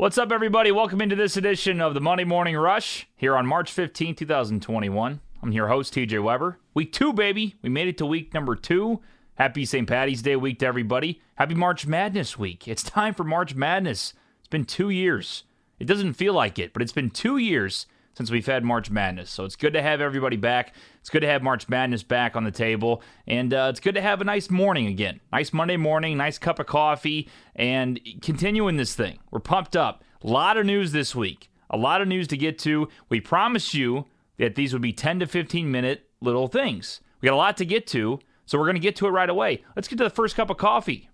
What's up, everybody? Welcome into this edition of the Monday Morning Rush here on March 15, 2021. I'm your host, TJ Weber. Week two, baby. We made it to week number two. Happy St. Patty's Day week to everybody. Happy March Madness week. It's time for March Madness. It's been two years. It doesn't feel like it, but it's been two years since we've had March Madness. So it's good to have everybody back. It's good to have March Madness back on the table. And uh, it's good to have a nice morning again. Nice Monday morning, nice cup of coffee, and continuing this thing. We're pumped up. A lot of news this week. A lot of news to get to. We promise you that these would be 10 to 15 minute little things. We got a lot to get to, so we're going to get to it right away. Let's get to the first cup of coffee.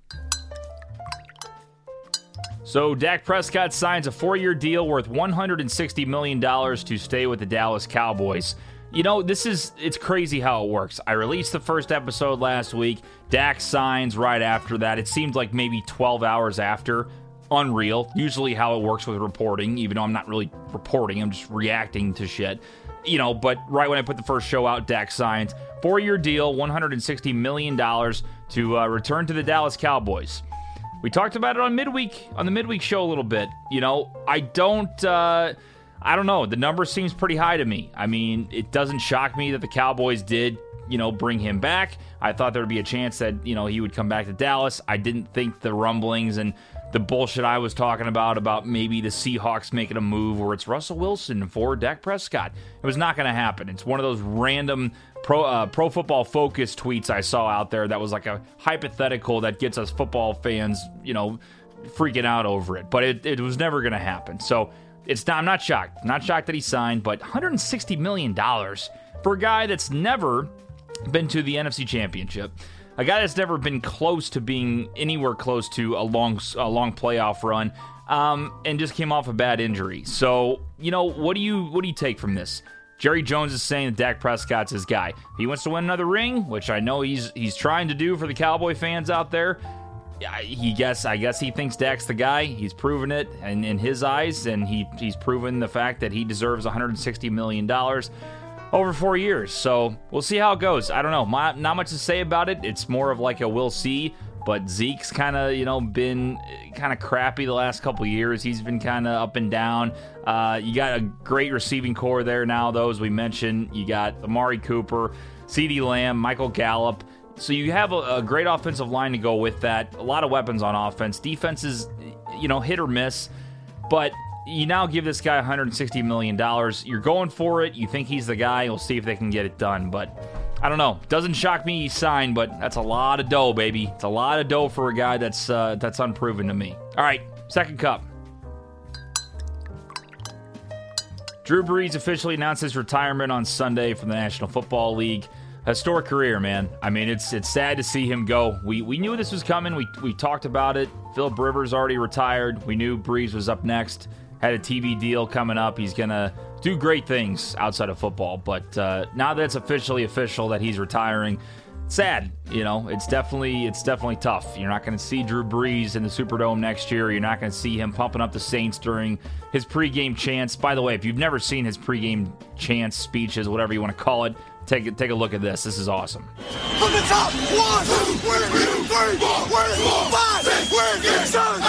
So, Dak Prescott signs a four year deal worth $160 million to stay with the Dallas Cowboys. You know, this is, it's crazy how it works. I released the first episode last week. Dak signs right after that. It seemed like maybe 12 hours after. Unreal. Usually how it works with reporting, even though I'm not really reporting, I'm just reacting to shit. You know, but right when I put the first show out, Dak signs. Four year deal, $160 million to uh, return to the Dallas Cowboys. We talked about it on midweek on the midweek show a little bit. You know, I don't uh I don't know. The number seems pretty high to me. I mean, it doesn't shock me that the Cowboys did, you know, bring him back. I thought there would be a chance that, you know, he would come back to Dallas. I didn't think the rumblings and the bullshit I was talking about about maybe the Seahawks making a move where it's Russell Wilson for Dak Prescott. It was not going to happen. It's one of those random pro uh, pro football focus tweets I saw out there that was like a hypothetical that gets us football fans, you know, freaking out over it. But it, it was never going to happen. So it's not, I'm not shocked. Not shocked that he signed, but 160 million dollars for a guy that's never been to the NFC Championship a guy that's never been close to being anywhere close to a long a long playoff run, um, and just came off a bad injury. So you know what do you what do you take from this? Jerry Jones is saying that Dak Prescott's his guy. He wants to win another ring, which I know he's he's trying to do for the Cowboy fans out there. He guess I guess he thinks Dak's the guy. He's proven it in, in his eyes, and he he's proven the fact that he deserves 160 million dollars over four years. So we'll see how it goes. I don't know. My, not much to say about it. It's more of like a we'll see. But Zeke's kind of, you know, been kind of crappy the last couple years. He's been kind of up and down. Uh, you got a great receiving corps there now, though, as we mentioned. You got Amari Cooper, CeeDee Lamb, Michael Gallup. So you have a, a great offensive line to go with that. A lot of weapons on offense. Defense is, you know, hit or miss. But you now give this guy 160 million dollars. You're going for it. You think he's the guy. We'll see if they can get it done. But I don't know. Doesn't shock me he signed, but that's a lot of dough, baby. It's a lot of dough for a guy that's uh, that's unproven to me. All right, second cup. Drew Brees officially announced his retirement on Sunday from the National Football League. Historic career, man. I mean, it's it's sad to see him go. We we knew this was coming. We we talked about it. Philip Rivers already retired. We knew Brees was up next had a TV deal coming up. He's going to do great things outside of football. But uh, now that it's officially official that he's retiring, sad. You know, it's definitely it's definitely tough. You're not going to see Drew Brees in the Superdome next year. You're not going to see him pumping up the Saints during his pregame chants. By the way, if you've never seen his pregame chants, speeches, whatever you want to call it, take take a look at this. This is awesome. From the top, one, two, three, four, five, six, seven,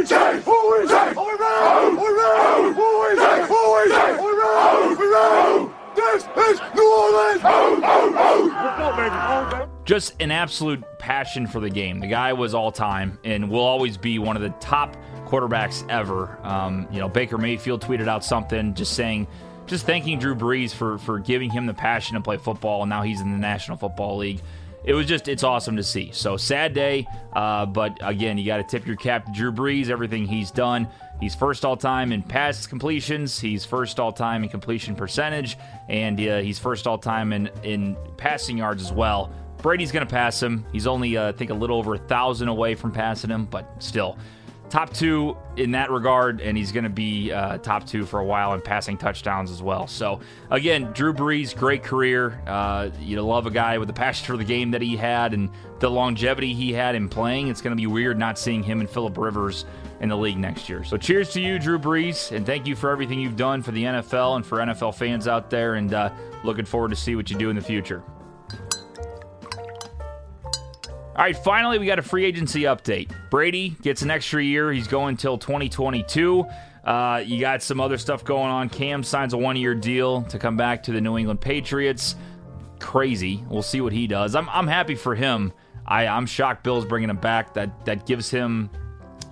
who we take? Who we take? Who we round? Round? Who we take? Who we take? Who we round? Round? This is New Orleans. Oh, oh, oh. Just an absolute passion for the game. The guy was all time and will always be one of the top quarterbacks ever. Um, you know, Baker Mayfield tweeted out something just saying, just thanking Drew Brees for for giving him the passion to play football, and now he's in the National Football League it was just it's awesome to see. So sad day, uh, but again, you got to tip your cap to Drew Brees. Everything he's done, he's first all time in pass completions. He's first all time in completion percentage, and uh, he's first all time in in passing yards as well. Brady's going to pass him. He's only uh, I think a little over a thousand away from passing him, but still top two in that regard, and he's going to be uh, top two for a while in passing touchdowns as well. So, again, Drew Brees, great career. Uh, you love a guy with the passion for the game that he had and the longevity he had in playing. It's going to be weird not seeing him and Philip Rivers in the league next year. So cheers to you, Drew Brees, and thank you for everything you've done for the NFL and for NFL fans out there. And uh, looking forward to see what you do in the future. All right, finally, we got a free agency update. Brady gets an extra year. He's going till 2022. Uh, you got some other stuff going on. Cam signs a one year deal to come back to the New England Patriots. Crazy. We'll see what he does. I'm, I'm happy for him. I, I'm shocked Bill's bringing him back. That, that gives him,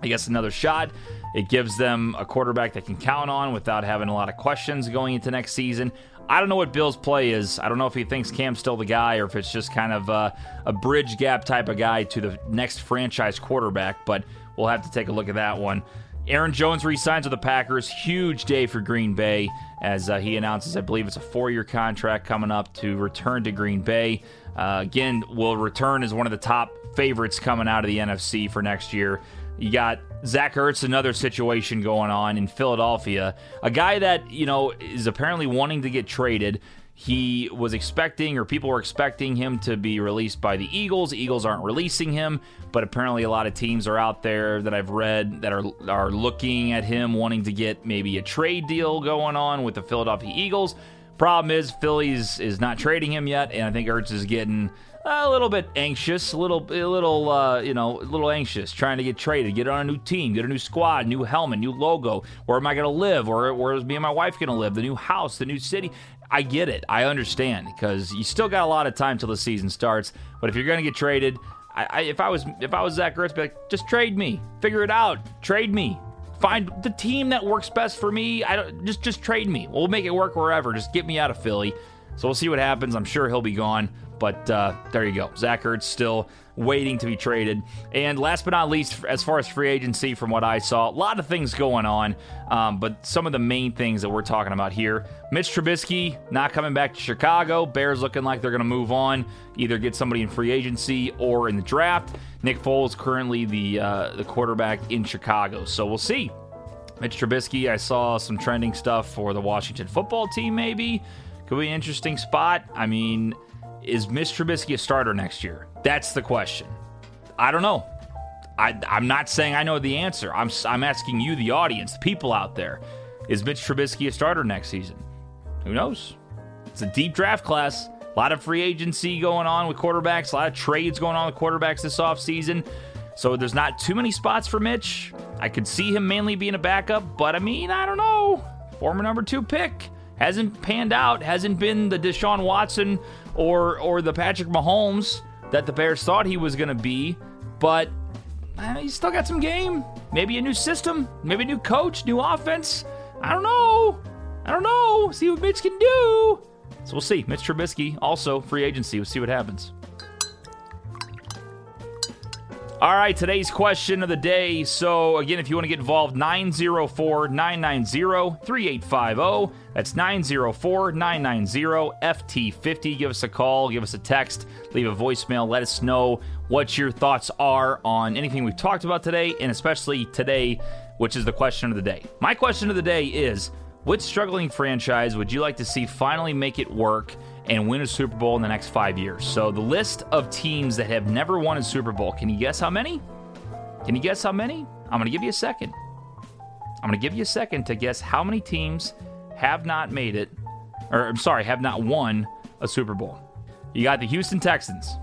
I guess, another shot. It gives them a quarterback they can count on without having a lot of questions going into next season. I don't know what Bill's play is. I don't know if he thinks Cam's still the guy or if it's just kind of a, a bridge gap type of guy to the next franchise quarterback, but we'll have to take a look at that one. Aaron Jones resigns with the Packers. Huge day for Green Bay as uh, he announces, I believe it's a four year contract coming up to return to Green Bay. Uh, again, will return as one of the top favorites coming out of the NFC for next year. You got Zach Ertz, another situation going on in Philadelphia. A guy that, you know, is apparently wanting to get traded. He was expecting, or people were expecting him to be released by the Eagles. Eagles aren't releasing him, but apparently a lot of teams are out there that I've read that are are looking at him, wanting to get maybe a trade deal going on with the Philadelphia Eagles. Problem is, Phillies is not trading him yet, and I think Ertz is getting a little bit anxious, a little, a little, uh, you know, a little anxious, trying to get traded, get on a new team, get a new squad, new helmet, new logo. Where am I going to live? Or where is me and my wife going to live? The new house, the new city. I get it. I understand because you still got a lot of time till the season starts. But if you're going to get traded, I, I, if I was if I was Zach Ertz, be like, just trade me, figure it out, trade me, find the team that works best for me. I don't just just trade me. We'll make it work wherever. Just get me out of Philly. So we'll see what happens. I'm sure he'll be gone. But uh, there you go. Zach Ertz still waiting to be traded. And last but not least, as far as free agency, from what I saw, a lot of things going on. Um, but some of the main things that we're talking about here Mitch Trubisky not coming back to Chicago. Bears looking like they're going to move on, either get somebody in free agency or in the draft. Nick Foles currently the uh, the quarterback in Chicago. So we'll see. Mitch Trubisky, I saw some trending stuff for the Washington football team, maybe. Could be an interesting spot. I mean, is Mitch Trubisky a starter next year? That's the question. I don't know. I, am not saying I know the answer. I'm, I'm asking you, the audience, the people out there. Is Mitch Trubisky a starter next season? Who knows? It's a deep draft class. A lot of free agency going on with quarterbacks, a lot of trades going on with quarterbacks this offseason. So there's not too many spots for Mitch. I could see him mainly being a backup, but I mean, I don't know. Former number two pick hasn't panned out, hasn't been the Deshaun Watson or or the Patrick Mahomes that the Bears thought he was going to be, but uh, he's still got some game. Maybe a new system, maybe a new coach, new offense. I don't know. I don't know. See what Mitch can do. So we'll see. Mitch Trubisky also free agency. We'll see what happens. All right, today's question of the day. So, again, if you want to get involved, 904 990 3850. That's 904 990 FT50. Give us a call, give us a text, leave a voicemail. Let us know what your thoughts are on anything we've talked about today, and especially today, which is the question of the day. My question of the day is Which struggling franchise would you like to see finally make it work? And win a Super Bowl in the next five years. So, the list of teams that have never won a Super Bowl, can you guess how many? Can you guess how many? I'm going to give you a second. I'm going to give you a second to guess how many teams have not made it, or I'm sorry, have not won a Super Bowl. You got the Houston Texans,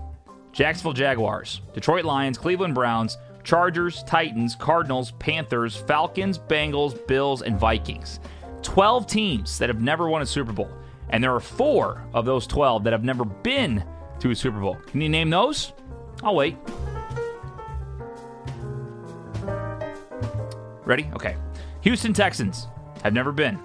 Jacksonville Jaguars, Detroit Lions, Cleveland Browns, Chargers, Titans, Cardinals, Panthers, Falcons, Bengals, Bills, and Vikings. 12 teams that have never won a Super Bowl. And there are four of those 12 that have never been to a Super Bowl. Can you name those? I'll wait. Ready? Okay. Houston Texans have never been.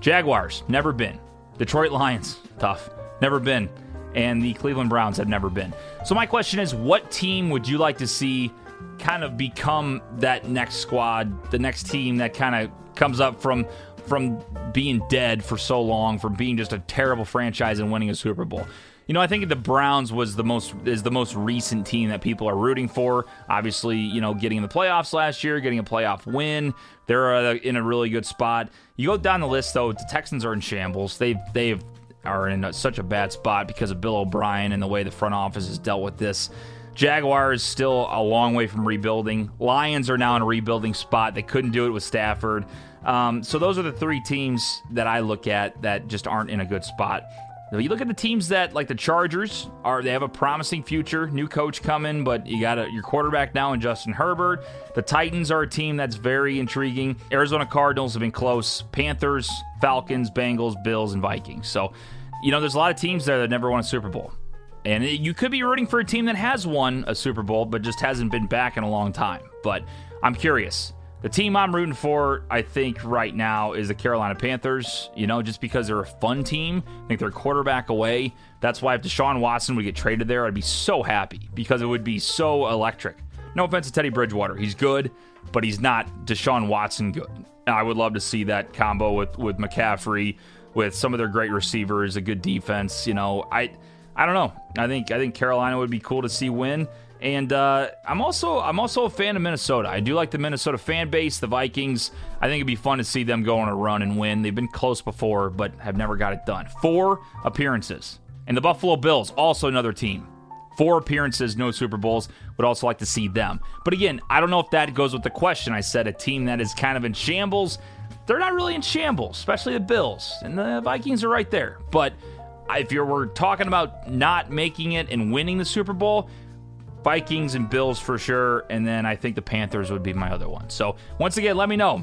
Jaguars, never been. Detroit Lions, tough, never been. And the Cleveland Browns have never been. So, my question is what team would you like to see kind of become that next squad, the next team that kind of comes up from from being dead for so long, from being just a terrible franchise and winning a Super Bowl. You know, I think the Browns was the most is the most recent team that people are rooting for. Obviously, you know, getting in the playoffs last year, getting a playoff win, they're uh, in a really good spot. You go down the list though, the Texans are in shambles. They they are in such a bad spot because of Bill O'Brien and the way the front office has dealt with this. Jaguars still a long way from rebuilding. Lions are now in a rebuilding spot. They couldn't do it with Stafford. Um, so those are the three teams that I look at that just aren't in a good spot. You look at the teams that, like the Chargers, are they have a promising future, new coach coming, but you got a, your quarterback now in Justin Herbert. The Titans are a team that's very intriguing. Arizona Cardinals have been close. Panthers, Falcons, Bengals, Bills, and Vikings. So, you know, there's a lot of teams there that never won a Super Bowl. And you could be rooting for a team that has won a Super Bowl, but just hasn't been back in a long time. But I'm curious. The team I'm rooting for, I think, right now is the Carolina Panthers. You know, just because they're a fun team. I think they're quarterback away. That's why if Deshaun Watson would get traded there, I'd be so happy because it would be so electric. No offense to Teddy Bridgewater. He's good, but he's not Deshaun Watson good. I would love to see that combo with, with McCaffrey, with some of their great receivers, a good defense. You know, I I don't know. I think I think Carolina would be cool to see win. And uh, I'm also I'm also a fan of Minnesota. I do like the Minnesota fan base, the Vikings. I think it'd be fun to see them go on a run and win. They've been close before, but have never got it done. Four appearances. And the Buffalo Bills, also another team. Four appearances, no Super Bowls. Would also like to see them. But again, I don't know if that goes with the question. I said a team that is kind of in shambles. They're not really in shambles, especially the Bills. And the Vikings are right there. But if you were talking about not making it and winning the Super Bowl, Vikings and Bills for sure, and then I think the Panthers would be my other one. So once again, let me know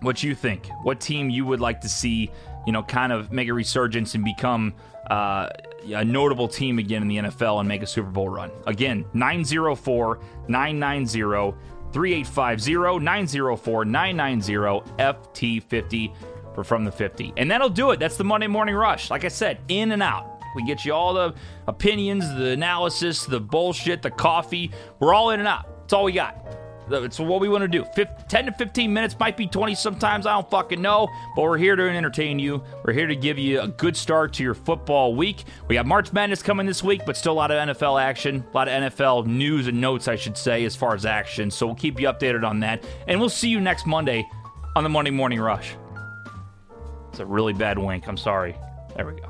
what you think. What team you would like to see, you know, kind of make a resurgence and become uh, a notable team again in the NFL and make a Super Bowl run. Again, 904 990 3850 904 990 FT50 for From the 50. And that'll do it. That's the Monday Morning Rush. Like I said, in and out. We get you all the opinions, the analysis, the bullshit, the coffee. We're all in and out. That's all we got. It's what we want to do. 10 to 15 minutes, might be 20 sometimes. I don't fucking know. But we're here to entertain you. We're here to give you a good start to your football week. We got March Madness coming this week, but still a lot of NFL action, a lot of NFL news and notes, I should say, as far as action. So we'll keep you updated on that. And we'll see you next Monday on the Monday Morning Rush. It's a really bad wink. I'm sorry. There we go.